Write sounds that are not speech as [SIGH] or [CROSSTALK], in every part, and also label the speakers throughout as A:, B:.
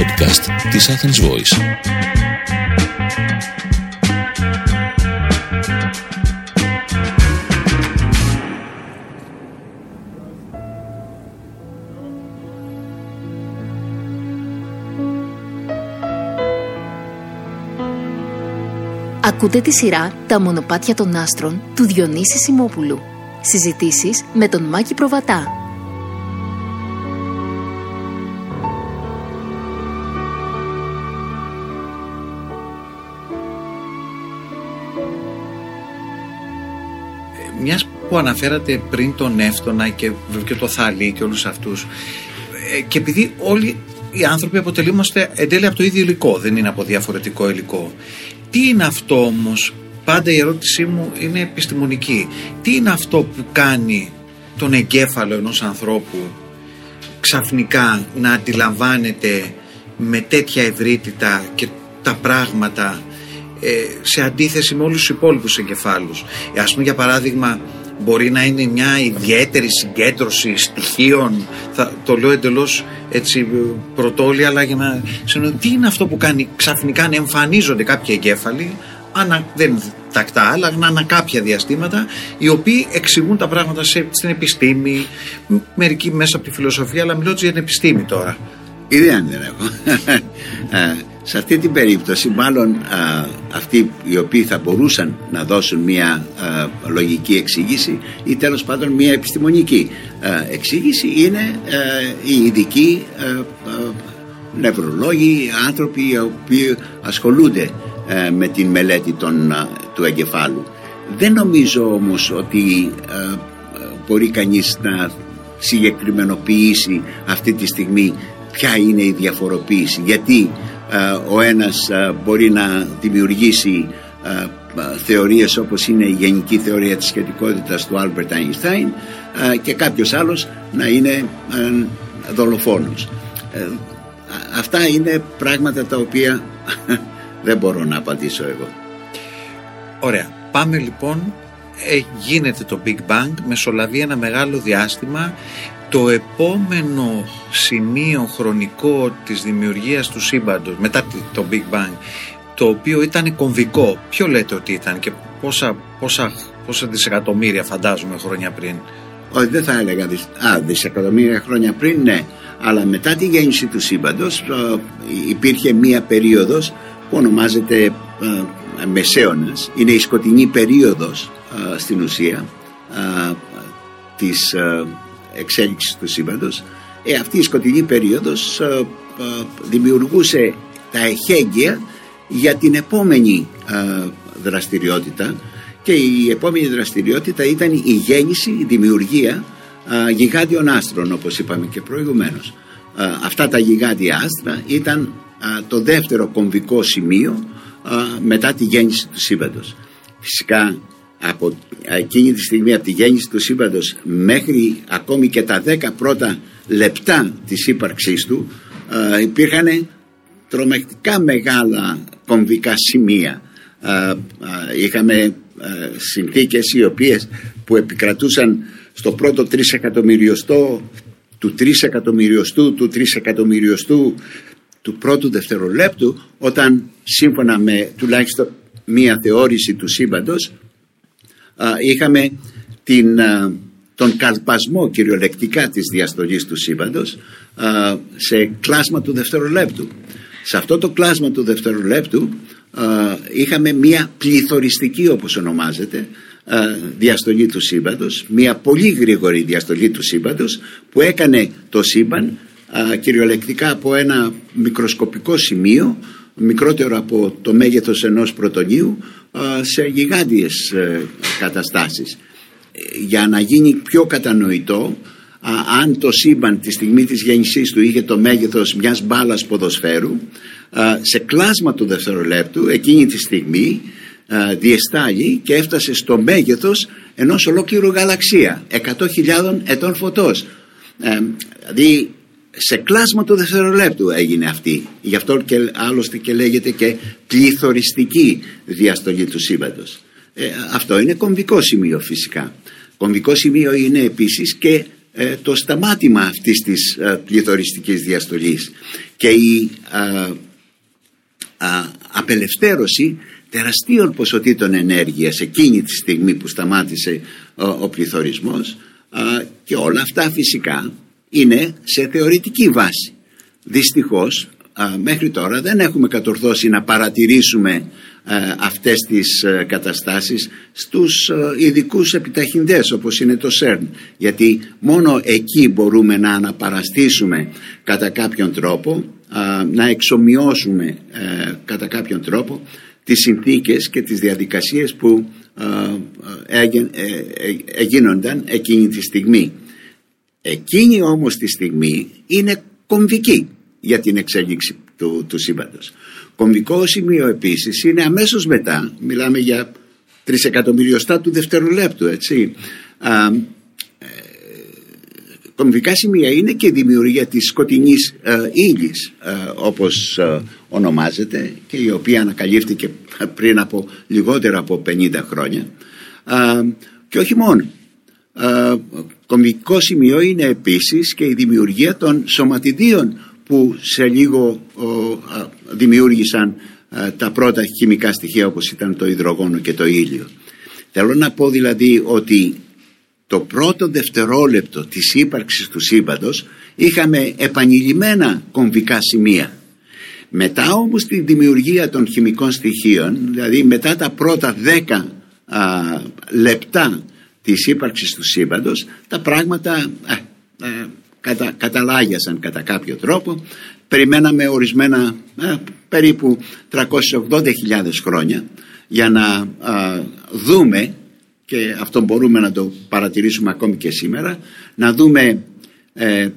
A: podcast της Athens Voice.
B: Ακούτε τη σειρά «Τα μονοπάτια των άστρων» του Διονύση Σιμόπουλου. Συζητήσεις με τον Μάκη Προβατά.
C: Μιας που αναφέρατε πριν τον Εύτονα και, και το Θαλή και όλους αυτούς ε, και επειδή όλοι οι άνθρωποι αποτελούμαστε εν τέλει από το ίδιο υλικό, δεν είναι από διαφορετικό υλικό. Τι είναι αυτό όμως, πάντα η ερώτησή μου είναι επιστημονική. Τι είναι αυτό που κάνει τον εγκέφαλο ενός ανθρώπου ξαφνικά να αντιλαμβάνεται με τέτοια ευρύτητα και τα πράγματα ε, σε αντίθεση με όλους τους υπόλοιπους εγκεφάλους. Ε, ας πούμε για παράδειγμα μπορεί να είναι μια ιδιαίτερη συγκέντρωση στοιχείων. Θα, το λέω εντελώς έτσι πρωτόλια αλλά για να τι είναι αυτό που κάνει ξαφνικά να εμφανίζονται κάποιοι εγκέφαλοι ανα, δεν τακτά αλλά ανα κάποια διαστήματα οι οποίοι εξηγούν τα πράγματα σε, στην επιστήμη μερικοί μέσα από τη φιλοσοφία αλλά μιλώ για την επιστήμη τώρα.
D: Ιδέα δεν έχω [LAUGHS] ε, σε αυτή την περίπτωση μάλλον α, αυτοί οι οποίοι θα μπορούσαν να δώσουν μια λογική εξήγηση ή τέλος πάντων μια επιστημονική εξήγηση είναι οι ειδικοί νευρολόγοι, άνθρωποι οι οποίοι ασχολούνται με την μελέτη των, του εγκεφάλου. Δεν νομίζω όμως ότι μπορεί κανείς να συγκεκριμενοποιήσει αυτή τη στιγμή ποια είναι η διαφοροποίηση γιατί ο ένας μπορεί να δημιουργήσει θεωρίες όπως είναι η γενική θεωρία της σχετικότητας του Άλμπερτ Einstein και κάποιος άλλος να είναι δολοφόνος. Ε, αυτά είναι πράγματα τα οποία [LAUGHS] δεν μπορώ να απαντήσω εγώ.
C: Ωραία. Πάμε λοιπόν, ε, γίνεται το Big Bang, μεσολαβεί ένα μεγάλο διάστημα το επόμενο σημείο χρονικό της δημιουργίας του σύμπαντος μετά το Big Bang το οποίο ήταν κομβικό ποιο λέτε ότι ήταν και πόσα, πόσα, πόσα δισεκατομμύρια φαντάζομαι χρόνια πριν;
D: Όχι δεν θα έλεγα α, δισεκατομμύρια χρόνια πριν ναι αλλά μετά τη γέννηση του σύμπαντος υπήρχε μία περίοδος που ονομάζεται ε, Μεσαίωνας. Είναι η σκοτεινή περίοδος στην ουσία της εξέλιξης του σύμπαντος ε, αυτή η σκοτεινή περίοδος ε, ε, δημιουργούσε τα εχέγγυα για την επόμενη ε, δραστηριότητα και η επόμενη δραστηριότητα ήταν η γέννηση, η δημιουργία γιγάντιων άστρων όπως είπαμε και προηγουμένως. Αυτά τα γιγάντια άστρα ήταν το δεύτερο κομβικό σημείο μετά τη γέννηση του σύμπαντος. Φυσικά από εκείνη τη στιγμή από τη γέννηση του σύμπαντος μέχρι ακόμη και τα δέκα πρώτα λεπτά της ύπαρξής του ε, υπήρχαν τρομακτικά μεγάλα κομβικά σημεία. Ε, ε, είχαμε ε, συνθήκες οι οποίες που επικρατούσαν στο πρώτο τρισεκατομμυριοστό του τρισεκατομμυριοστού του τρισεκατομμυριοστού του πρώτου δευτερολέπτου όταν σύμφωνα με τουλάχιστον μία θεώρηση του σύμπαντος είχαμε την, τον καλπασμό κυριολεκτικά της διαστολής του σύμπαντος σε κλάσμα του δευτερολέπτου. Σε αυτό το κλάσμα του δευτερολέπτου είχαμε μία πληθωριστική όπως ονομάζεται διαστολή του σύμπαντος, μία πολύ γρήγορη διαστολή του σύμπαντος που έκανε το σύμπαν κυριολεκτικά από ένα μικροσκοπικό σημείο μικρότερο από το μέγεθος ενός πρωτονίου σε γιγάντιες ε, καταστάσεις. Για να γίνει πιο κατανοητό αν το σύμπαν τη στιγμή της γέννησής του είχε το μέγεθος μιας μπάλας ποδοσφαίρου σε κλάσμα του δευτερολέπτου εκείνη τη στιγμή διεστάλλει και έφτασε στο μέγεθος ενός ολόκληρου γαλαξία 100.000 ετών φωτός. Ε, δηλαδή σε κλάσμα του δευτερολέπτου έγινε αυτή. Γι' αυτό και άλλωστε και λέγεται και πληθωριστική διαστολή του σύμπαντος. Ε, αυτό είναι κομβικό σημείο φυσικά. Κομβικό σημείο είναι επίσης και ε, το σταμάτημα αυτής της ε, πληθωριστικής διαστολής. Και η απελευθέρωση τεραστίων ποσοτήτων ενέργειας εκείνη τη στιγμή που σταμάτησε ο, ο πληθωρισμός και όλα αυτά φυσικά είναι σε θεωρητική βάση. Δυστυχώς μέχρι τώρα δεν έχουμε κατορθώσει να παρατηρήσουμε αυτές τις καταστάσεις στους ειδικούς επιταχυντές όπως είναι το ΣΕΡΝ γιατί μόνο εκεί μπορούμε να αναπαραστήσουμε κατά κάποιον τρόπο να εξομοιώσουμε ε, κατά κάποιον τρόπο τις συνθήκες και τις διαδικασίες που έγινονταν ε, εκείνη τη στιγμή. Εκείνη όμως τη στιγμή είναι κομβική για την εξέλιξη του, του σύμπαντος. Κομβικό σημείο επίσης είναι αμέσως μετά, μιλάμε για τρισεκατομμυριωστά του δευτερολέπτου έτσι, κομβικά σημεία είναι και η δημιουργία της σκοτεινής ε, ύλης ε, όπως ε, ονομάζεται και η οποία ανακαλύφθηκε πριν από λιγότερα από 50 χρόνια. Ε, και όχι μόνο ε, κομβικό σημείο είναι επίσης και η δημιουργία των σωματιδίων που σε λίγο δημιούργησαν τα πρώτα χημικά στοιχεία όπως ήταν το υδρογόνο και το ήλιο θέλω να πω δηλαδή ότι το πρώτο δευτερόλεπτο της ύπαρξης του σύμπαντος είχαμε επανειλημμένα κομβικά σημεία. Μετά όμως τη δημιουργία των χημικών στοιχείων, δηλαδή μετά τα πρώτα δέκα λεπτά της ύπαρξης του σύμπαντος, τα πράγματα κατα, καταλάγιασαν κατά κάποιο τρόπο. Περιμέναμε ορισμένα περίπου 380.000 χρόνια για να δούμε και αυτό μπορούμε να το παρατηρήσουμε ακόμη και σήμερα να δούμε ε,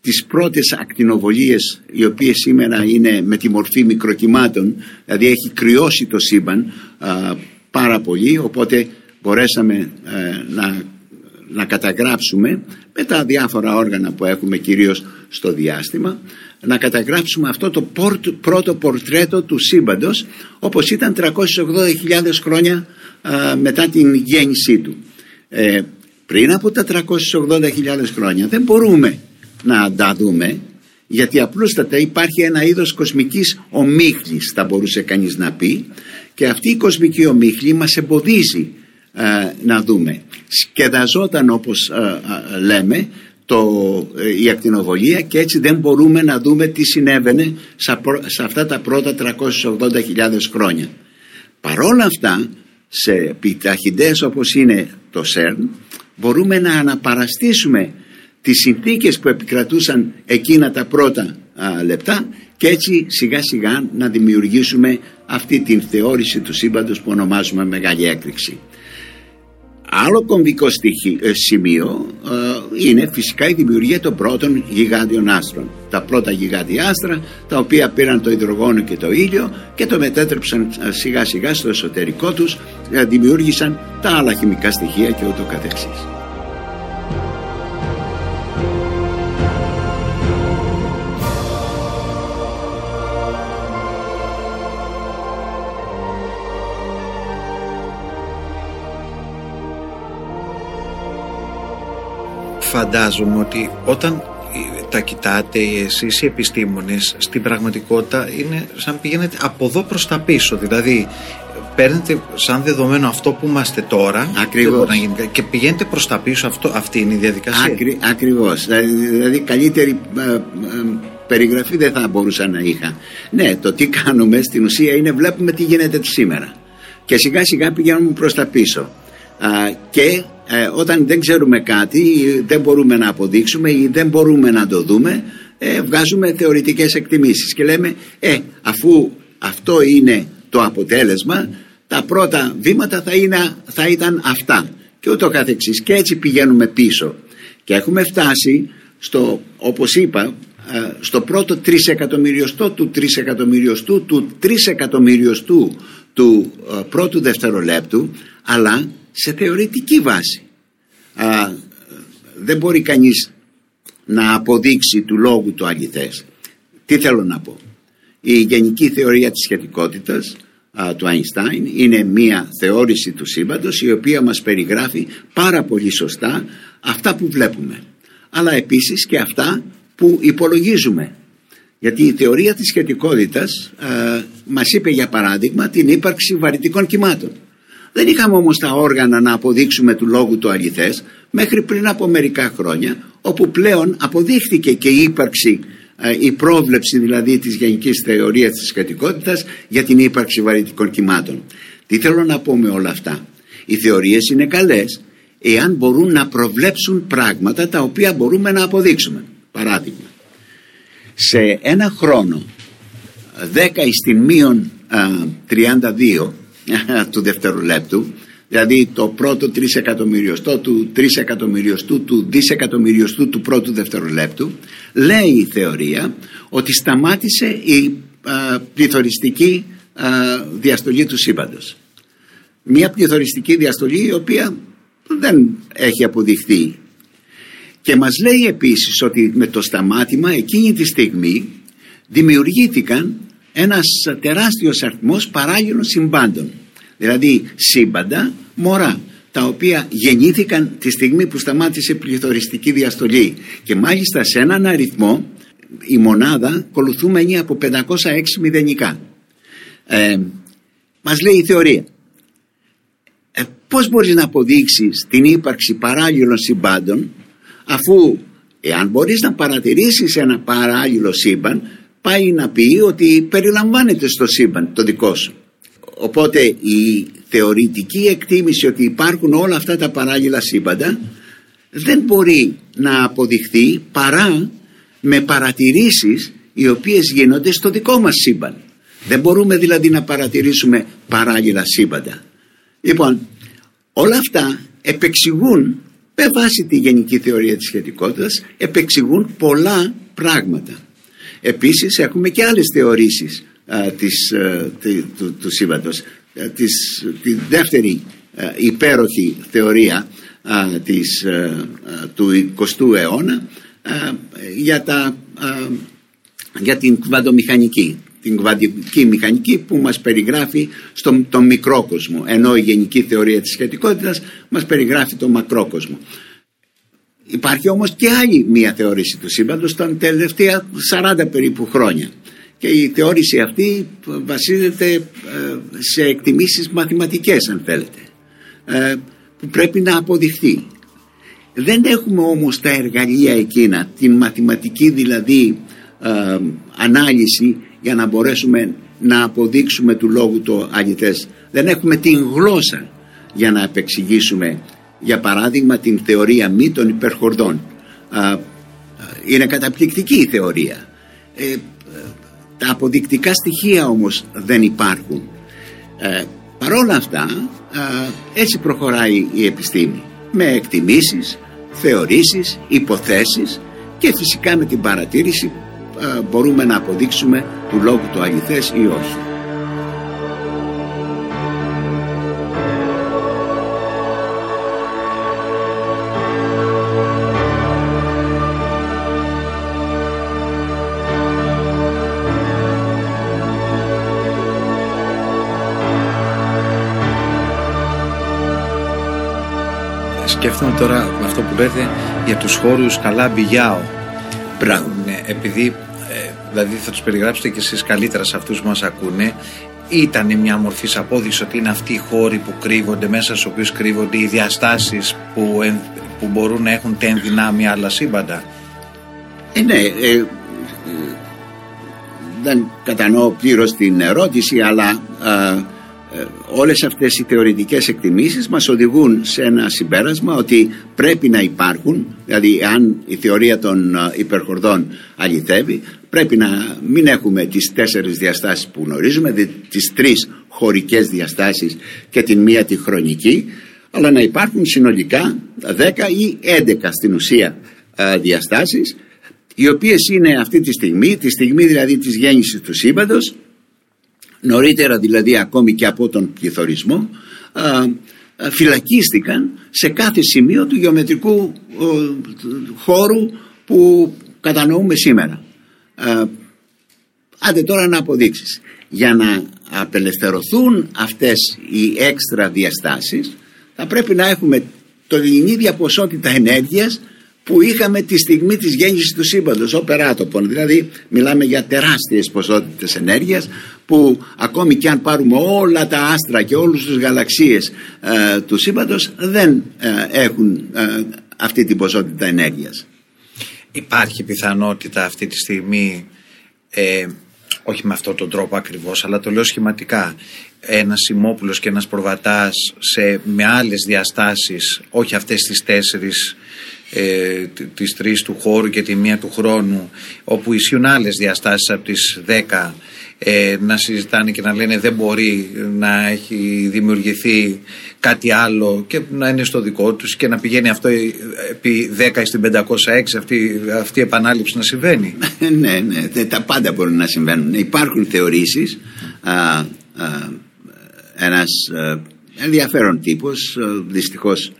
D: τις πρώτες ακτινοβολίες οι οποίες σήμερα είναι με τη μορφή μικροκυμάτων δηλαδή έχει κρυώσει το σύμπαν πάρα πολύ οπότε μπορέσαμε ε, να, να καταγράψουμε με τα διάφορα όργανα που έχουμε κυρίως στο διάστημα να καταγράψουμε αυτό το πρώτο πορτρέτο του σύμπαντος όπως ήταν 380.000 χρόνια μετά την γέννησή του. Ε, πριν από τα 380.000 χρόνια δεν μπορούμε να τα δούμε γιατί απλούστατα υπάρχει ένα είδος κοσμικής ομίχλης θα μπορούσε κανείς να πει και αυτή η κοσμική ομίχλη μας εμποδίζει να δούμε. Σκεδαζόταν όπως λέμε το, ε, η ακτινοβολία και έτσι δεν μπορούμε να δούμε τι συνέβαινε σε αυτά τα πρώτα 380.000 χρόνια. Παρόλα αυτά σε επιταχυντές όπως είναι το ΣΕΡΝ μπορούμε να αναπαραστήσουμε τις συνθήκες που επικρατούσαν εκείνα τα πρώτα λεπτά και έτσι σιγά σιγά να δημιουργήσουμε αυτή την θεώρηση του σύμπαντος που ονομάζουμε μεγάλη έκρηξη. Άλλο κομβικό ε, σημείο ε, είναι φυσικά η δημιουργία των πρώτων γιγάντιων άστρων. Τα πρώτα γιγάντια άστρα τα οποία πήραν το υδρογόνο και το ήλιο και το μετέτρεψαν ε, σιγά σιγά στο εσωτερικό τους, δημιούργησαν τα άλλα χημικά στοιχεία και ούτω καθεξής.
C: Φαντάζομαι ότι όταν τα κοιτάτε εσείς οι επιστήμονες στην πραγματικότητα είναι σαν πηγαίνετε από εδώ προς τα πίσω. Δηλαδή παίρνετε σαν δεδομένο αυτό που είμαστε τώρα
D: Ακριβώς.
C: και πηγαίνετε προς τα πίσω. Αυτό, αυτή είναι η διαδικασία.
D: Ακρι, Ακριβώς. Δηλαδή, δηλαδή καλύτερη ε, ε, περιγραφή δεν θα μπορούσα να είχα. Ναι το τι κάνουμε στην ουσία είναι βλέπουμε τι γίνεται σήμερα. Και σιγά σιγά πηγαίνουμε προς τα πίσω. Και ε, όταν δεν ξέρουμε κάτι δεν μπορούμε να αποδείξουμε ή δεν μπορούμε να το δούμε ε, βγάζουμε θεωρητικές εκτιμήσεις και λέμε ε, αφού αυτό είναι το αποτέλεσμα τα πρώτα βήματα θα, είναι, θα ήταν αυτά και ούτω καθεξής. Και έτσι πηγαίνουμε πίσω. Και έχουμε φτάσει στο όπως είπα ε, στο πρώτο τρισεκατομμυριωστό του τρισεκατομμυριωστού του τρισεκατομμυριωστού του ε, πρώτου δευτερολέπτου αλλά σε θεωρητική βάση. Α, δεν μπορεί κανείς να αποδείξει του λόγου το αληθές. Τι θέλω να πω. Η γενική θεωρία της σχετικότητας του Αϊνστάιν είναι μια θεώρηση του σύμπαντος η οποία μας περιγράφει πάρα πολύ σωστά αυτά που βλέπουμε αλλά επίσης και αυτά που υπολογίζουμε γιατί η θεωρία της σχετικότητας α, μας είπε για παράδειγμα την ύπαρξη βαρυτικών κυμάτων δεν είχαμε όμως τα όργανα να αποδείξουμε του λόγου το αληθές μέχρι πριν από μερικά χρόνια όπου πλέον αποδείχθηκε και η ύπαρξη ε, η πρόβλεψη δηλαδή της γενικής θεωρίας της σχετικότητας για την ύπαρξη βαρυτικών κυμάτων. Τι θέλω να πω με όλα αυτά; Οι θεωρίες είναι καλές εάν μπορούν να προβλέψουν πράγματα τα οποία μπορούμε να αποδείξουμε. Παράδειγμα, σε ένα χρόνο 10 στην μείον 32 [LAUGHS] του δευτερολέπτου δηλαδή το πρώτο τρισεκατομμυριωστό του τρισεκατομμυριωστού του δισεκατομμυριωστού του πρώτου δευτερολέπτου λέει η θεωρία ότι σταμάτησε η α, πληθωριστική διαστολή του σύμπαντος. Μια πληθωριστική διαστολή η οποία δεν έχει αποδειχθεί. Και μας λέει επίσης ότι με το σταμάτημα εκείνη τη στιγμή δημιουργήθηκαν ένας τεράστιος αριθμός παράγγελων συμπάντων δηλαδή σύμπαντα μωρά τα οποία γεννήθηκαν τη στιγμή που σταμάτησε πληθωριστική διαστολή. Και μάλιστα σε έναν αριθμό η μονάδα ακολουθούμενη από 506 μηδενικά. Ε, μας λέει η θεωρία. Ε, πώς μπορείς να αποδείξεις την ύπαρξη παράλληλων συμπάντων αφού εάν μπορείς να παρατηρήσεις ένα παράλληλο σύμπαν πάει να πει ότι περιλαμβάνεται στο σύμπαν το δικό σου Οπότε η θεωρητική εκτίμηση ότι υπάρχουν όλα αυτά τα παράλληλα σύμπαντα δεν μπορεί να αποδειχθεί παρά με παρατηρήσεις οι οποίες γίνονται στο δικό μας σύμπαν. Δεν μπορούμε δηλαδή να παρατηρήσουμε παράλληλα σύμπαντα. Λοιπόν, όλα αυτά επεξηγούν με βάση τη γενική θεωρία της σχετικότητας επεξηγούν πολλά πράγματα. Επίσης έχουμε και άλλες θεωρήσεις της, του, του σύμπαντος της, τη δεύτερη υπέροχη θεωρία της, του 20ου αιώνα για, τα, για την κβαντομηχανική την κβαντική μηχανική που μας περιγράφει στον τον μικρό κόσμο ενώ η γενική θεωρία της σχετικότητας μας περιγράφει τον μακρό κόσμο υπάρχει όμως και άλλη μία θεώρηση του σύμπαντος τα τελευταία 40 περίπου χρόνια. Και η θεώρηση αυτή βασίζεται ε, σε εκτιμήσεις μαθηματικές αν θέλετε ε, που πρέπει να αποδειχθεί. Δεν έχουμε όμως τα εργαλεία εκείνα την μαθηματική δηλαδή ε, ανάλυση για να μπορέσουμε να αποδείξουμε του λόγου το αληθές. Δεν έχουμε την γλώσσα για να επεξηγήσουμε για παράδειγμα την θεωρία μη των υπερχορδών είναι καταπληκτική η θεωρία τα αποδεικτικά στοιχεία όμως δεν υπάρχουν. Ε, παρόλα αυτά έτσι προχωράει η επιστήμη με εκτιμήσεις, θεωρήσεις, υποθέσεις και φυσικά με την παρατήρηση μπορούμε να αποδείξουμε του λόγου το αληθές ή όχι.
C: Σκέφτομαι τώρα με αυτό που λέτε για τους χώρους καλά μπηγιάω.
D: Μπράβο.
C: Ναι, επειδή ε, δηλαδή θα τους περιγράψετε και εσείς καλύτερα σε αυτούς που μας ακούνε ήταν μια μορφή απόδειξη ότι είναι αυτοί οι χώροι που κρύβονται μέσα στους οποίους κρύβονται οι διαστάσεις που, που μπορούν να έχουν την δυνάμει άλλα σύμπαντα.
D: Ε, ναι, ε, ε, δεν κατανοώ πλήρως την ερώτηση αλλά ε, όλες αυτές οι θεωρητικές εκτιμήσεις μας οδηγούν σε ένα συμπέρασμα ότι πρέπει να υπάρχουν δηλαδή αν η θεωρία των ε, υπερχορδών αληθεύει πρέπει να μην έχουμε τις τέσσερις διαστάσεις που γνωρίζουμε δηλαδή τις τρεις χωρικές διαστάσεις και την μία τη χρονική αλλά να υπάρχουν συνολικά 10 ή 11 στην ουσία ε, διαστάσεις οι οποίες είναι αυτή τη στιγμή τη στιγμή δηλαδή της γέννησης του σύμπαντος νωρίτερα δηλαδή ακόμη και από τον πληθωρισμό φυλακίστηκαν σε κάθε σημείο του γεωμετρικού χώρου που κατανοούμε σήμερα. Άντε τώρα να αποδείξεις. για να απελευθερωθούν αυτές οι έξτρα διαστάσεις θα πρέπει να έχουμε την ίδια ποσότητα ενέργειας που είχαμε τη στιγμή της γέννησης του σύμπαντος, ο περάτοπον. Δηλαδή μιλάμε για τεράστιες ποσότητες ενέργειας που ακόμη και αν πάρουμε όλα τα άστρα και όλους τους γαλαξίες ε, του σύμπαντος δεν ε, έχουν ε, αυτή την ποσότητα ενέργειας.
C: Υπάρχει πιθανότητα αυτή τη στιγμή, ε, όχι με αυτόν τον τρόπο ακριβώς, αλλά το λέω σχηματικά, ένας Σιμόπουλος και ένας Προβατάς σε, με άλλες διαστάσεις, όχι αυτές τις τέσσερις ε, τις τρεις του χώρου και τη μία του χρόνου όπου ισχύουν άλλες διαστάσεις από τις δέκα ε, να συζητάνε και να λένε δεν μπορεί να έχει δημιουργηθεί κάτι άλλο και να είναι στο δικό τους και να πηγαίνει αυτό επί 10 στην 506 αυτή, αυτή η επανάληψη να συμβαίνει. [LAUGHS]
D: ναι, ναι, τα πάντα μπορούν να συμβαίνουν. Υπάρχουν θεωρήσεις α, α, ένας ενδιαφέρον τύπος δυστυχώς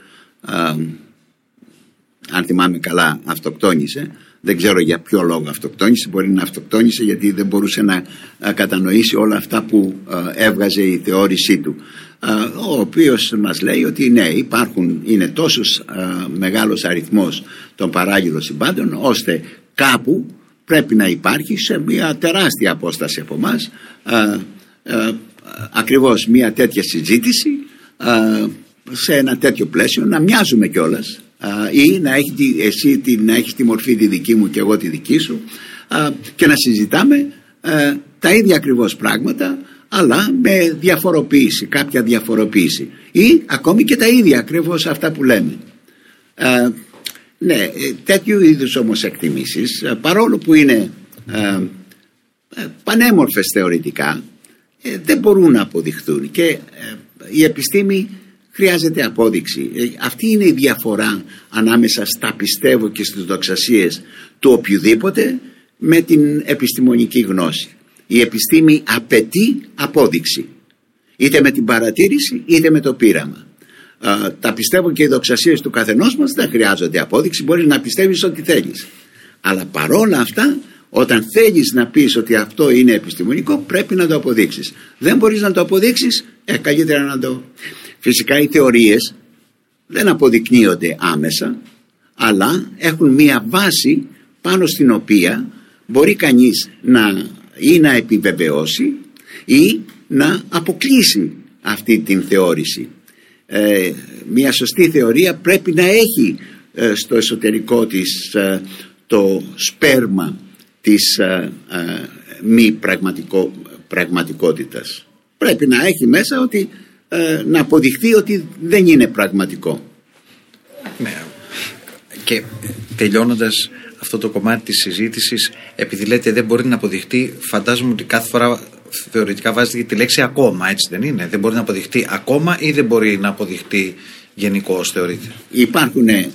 D: αν θυμάμαι καλά αυτοκτόνησε. Δεν ξέρω για ποιο λόγο αυτοκτόνησε. Μπορεί να αυτοκτόνησε γιατί δεν μπορούσε να κατανοήσει όλα αυτά που έβγαζε η θεώρησή του. Ο οποίος μας λέει ότι ναι υπάρχουν είναι τόσος μεγάλος αριθμός των παράγειλων συμπάντων ώστε κάπου πρέπει να υπάρχει σε μια τεράστια απόσταση από εμάς ακριβώς μια τέτοια συζήτηση σε ένα τέτοιο πλαίσιο να μοιάζουμε κιόλας ή να έχει τη, εσύ τη, να έχεις τη μορφή τη δική μου και εγώ τη δική σου και να συζητάμε τα ίδια ακριβώς πράγματα αλλά με διαφοροποίηση, κάποια διαφοροποίηση ή ακόμη και τα ίδια ακριβώς αυτά που λέμε. ναι, τέτοιου είδους όμως εκτιμήσεις παρόλο που είναι πανέμορφες θεωρητικά ε, δεν μπορούν να αποδειχθούν και ε, η επιστήμη χρειάζεται απόδειξη. Ε, αυτή είναι η διαφορά ανάμεσα στα πιστεύω και στις δοξασίες του οποιοδήποτε με την επιστημονική γνώση. Η επιστήμη απαιτεί απόδειξη. Είτε με την παρατήρηση είτε με το πείραμα. τα πιστεύω και οι δοξασίες του καθενός μας δεν χρειάζονται απόδειξη. Μπορείς να πιστεύεις ό,τι θέλεις. Αλλά παρόλα αυτά όταν θέλεις να πεις ότι αυτό είναι επιστημονικό πρέπει να το αποδείξεις. Δεν μπορείς να το αποδείξεις, ε, καλύτερα να το Φυσικά οι θεωρίες δεν αποδεικνύονται άμεσα αλλά έχουν μία βάση πάνω στην οποία μπορεί κανείς να ή να επιβεβαιώσει ή να αποκλείσει αυτή την θεώρηση. Ε, μία σωστή θεωρία πρέπει να έχει ε, στο εσωτερικό της ε, το σπέρμα της μη πραγματικό, πραγματικότητας. Πρέπει να έχει μέσα ότι ε, να αποδειχθεί ότι δεν είναι πραγματικό.
C: Ναι. Και τελειώνοντας αυτό το κομμάτι της συζήτησης επειδή λέτε δεν μπορεί να αποδειχτεί φαντάζομαι ότι κάθε φορά θεωρητικά βάζετε τη λέξη ακόμα έτσι δεν είναι; Δεν μπορεί να αποδειχτεί ακόμα ή δεν μπορεί να αποδειχτεί γενικώ θεωρείται
D: υπάρχουν ε,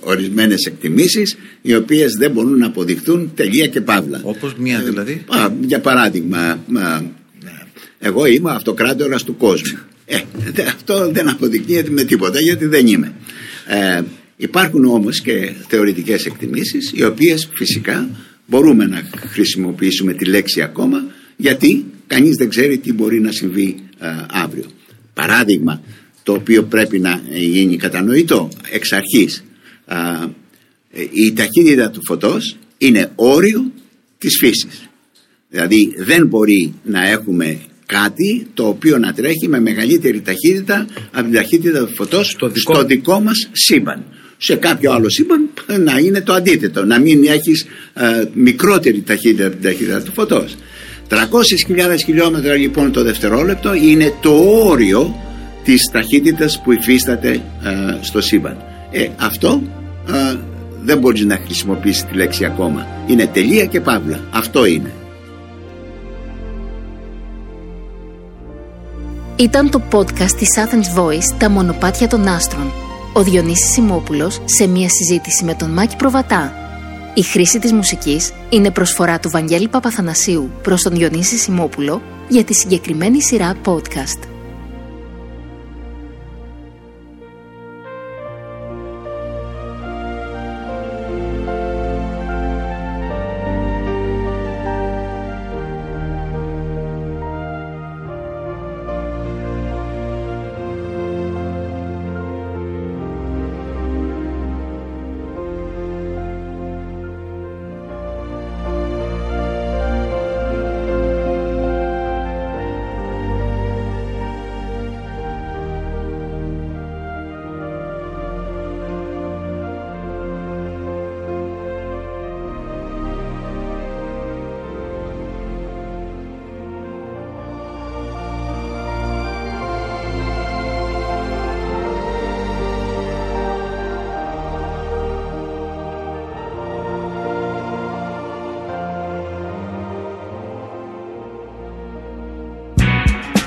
D: ορισμένες εκτιμήσεις οι οποίες δεν μπορούν να αποδειχθούν τελεία και παύλα
C: όπως μία δηλαδή;
D: ε, για παράδειγμα εγώ είμαι αυτοκράτορας του κόσμου. Ε, αυτό δεν αποδεικνύεται με τίποτα γιατί δεν είμαι. Ε, υπάρχουν όμως και θεωρητικές εκτιμήσεις οι οποίες φυσικά μπορούμε να χρησιμοποιήσουμε τη λέξη ακόμα γιατί κανείς δεν ξέρει τι μπορεί να συμβεί ε, αύριο. Παράδειγμα το οποίο πρέπει να γίνει κατανοητό εξ αρχής ε, η ταχύτητα του φωτός είναι όριο της φύσης. Δηλαδή δεν μπορεί να έχουμε κάτι το οποίο να τρέχει με μεγαλύτερη ταχύτητα από την ταχύτητα του φωτός στο δικό, στο δικό μας σύμπαν. Σε κάποιο άλλο σύμπαν να είναι το αντίθετο, να μην έχεις ε, μικρότερη ταχύτητα από την ταχύτητα του φωτός. 300.000 χιλιόμετρα λοιπόν το δευτερόλεπτο είναι το όριο της ταχύτητας που υφίσταται ε, στο σύμπαν. Ε, αυτό ε, δεν μπορείς να χρησιμοποιήσεις τη λέξη ακόμα. Είναι τελεία και παύλα. Αυτό είναι.
B: Ήταν το podcast της Athens Voice «Τα μονοπάτια των άστρων». Ο Διονύσης Σιμόπουλος σε μια συζήτηση με τον Μάκη Προβατά. Η χρήση της μουσικής είναι προσφορά του Βαγγέλη Παπαθανασίου προς τον Διονύση Σιμόπουλο για τη συγκεκριμένη σειρά podcast.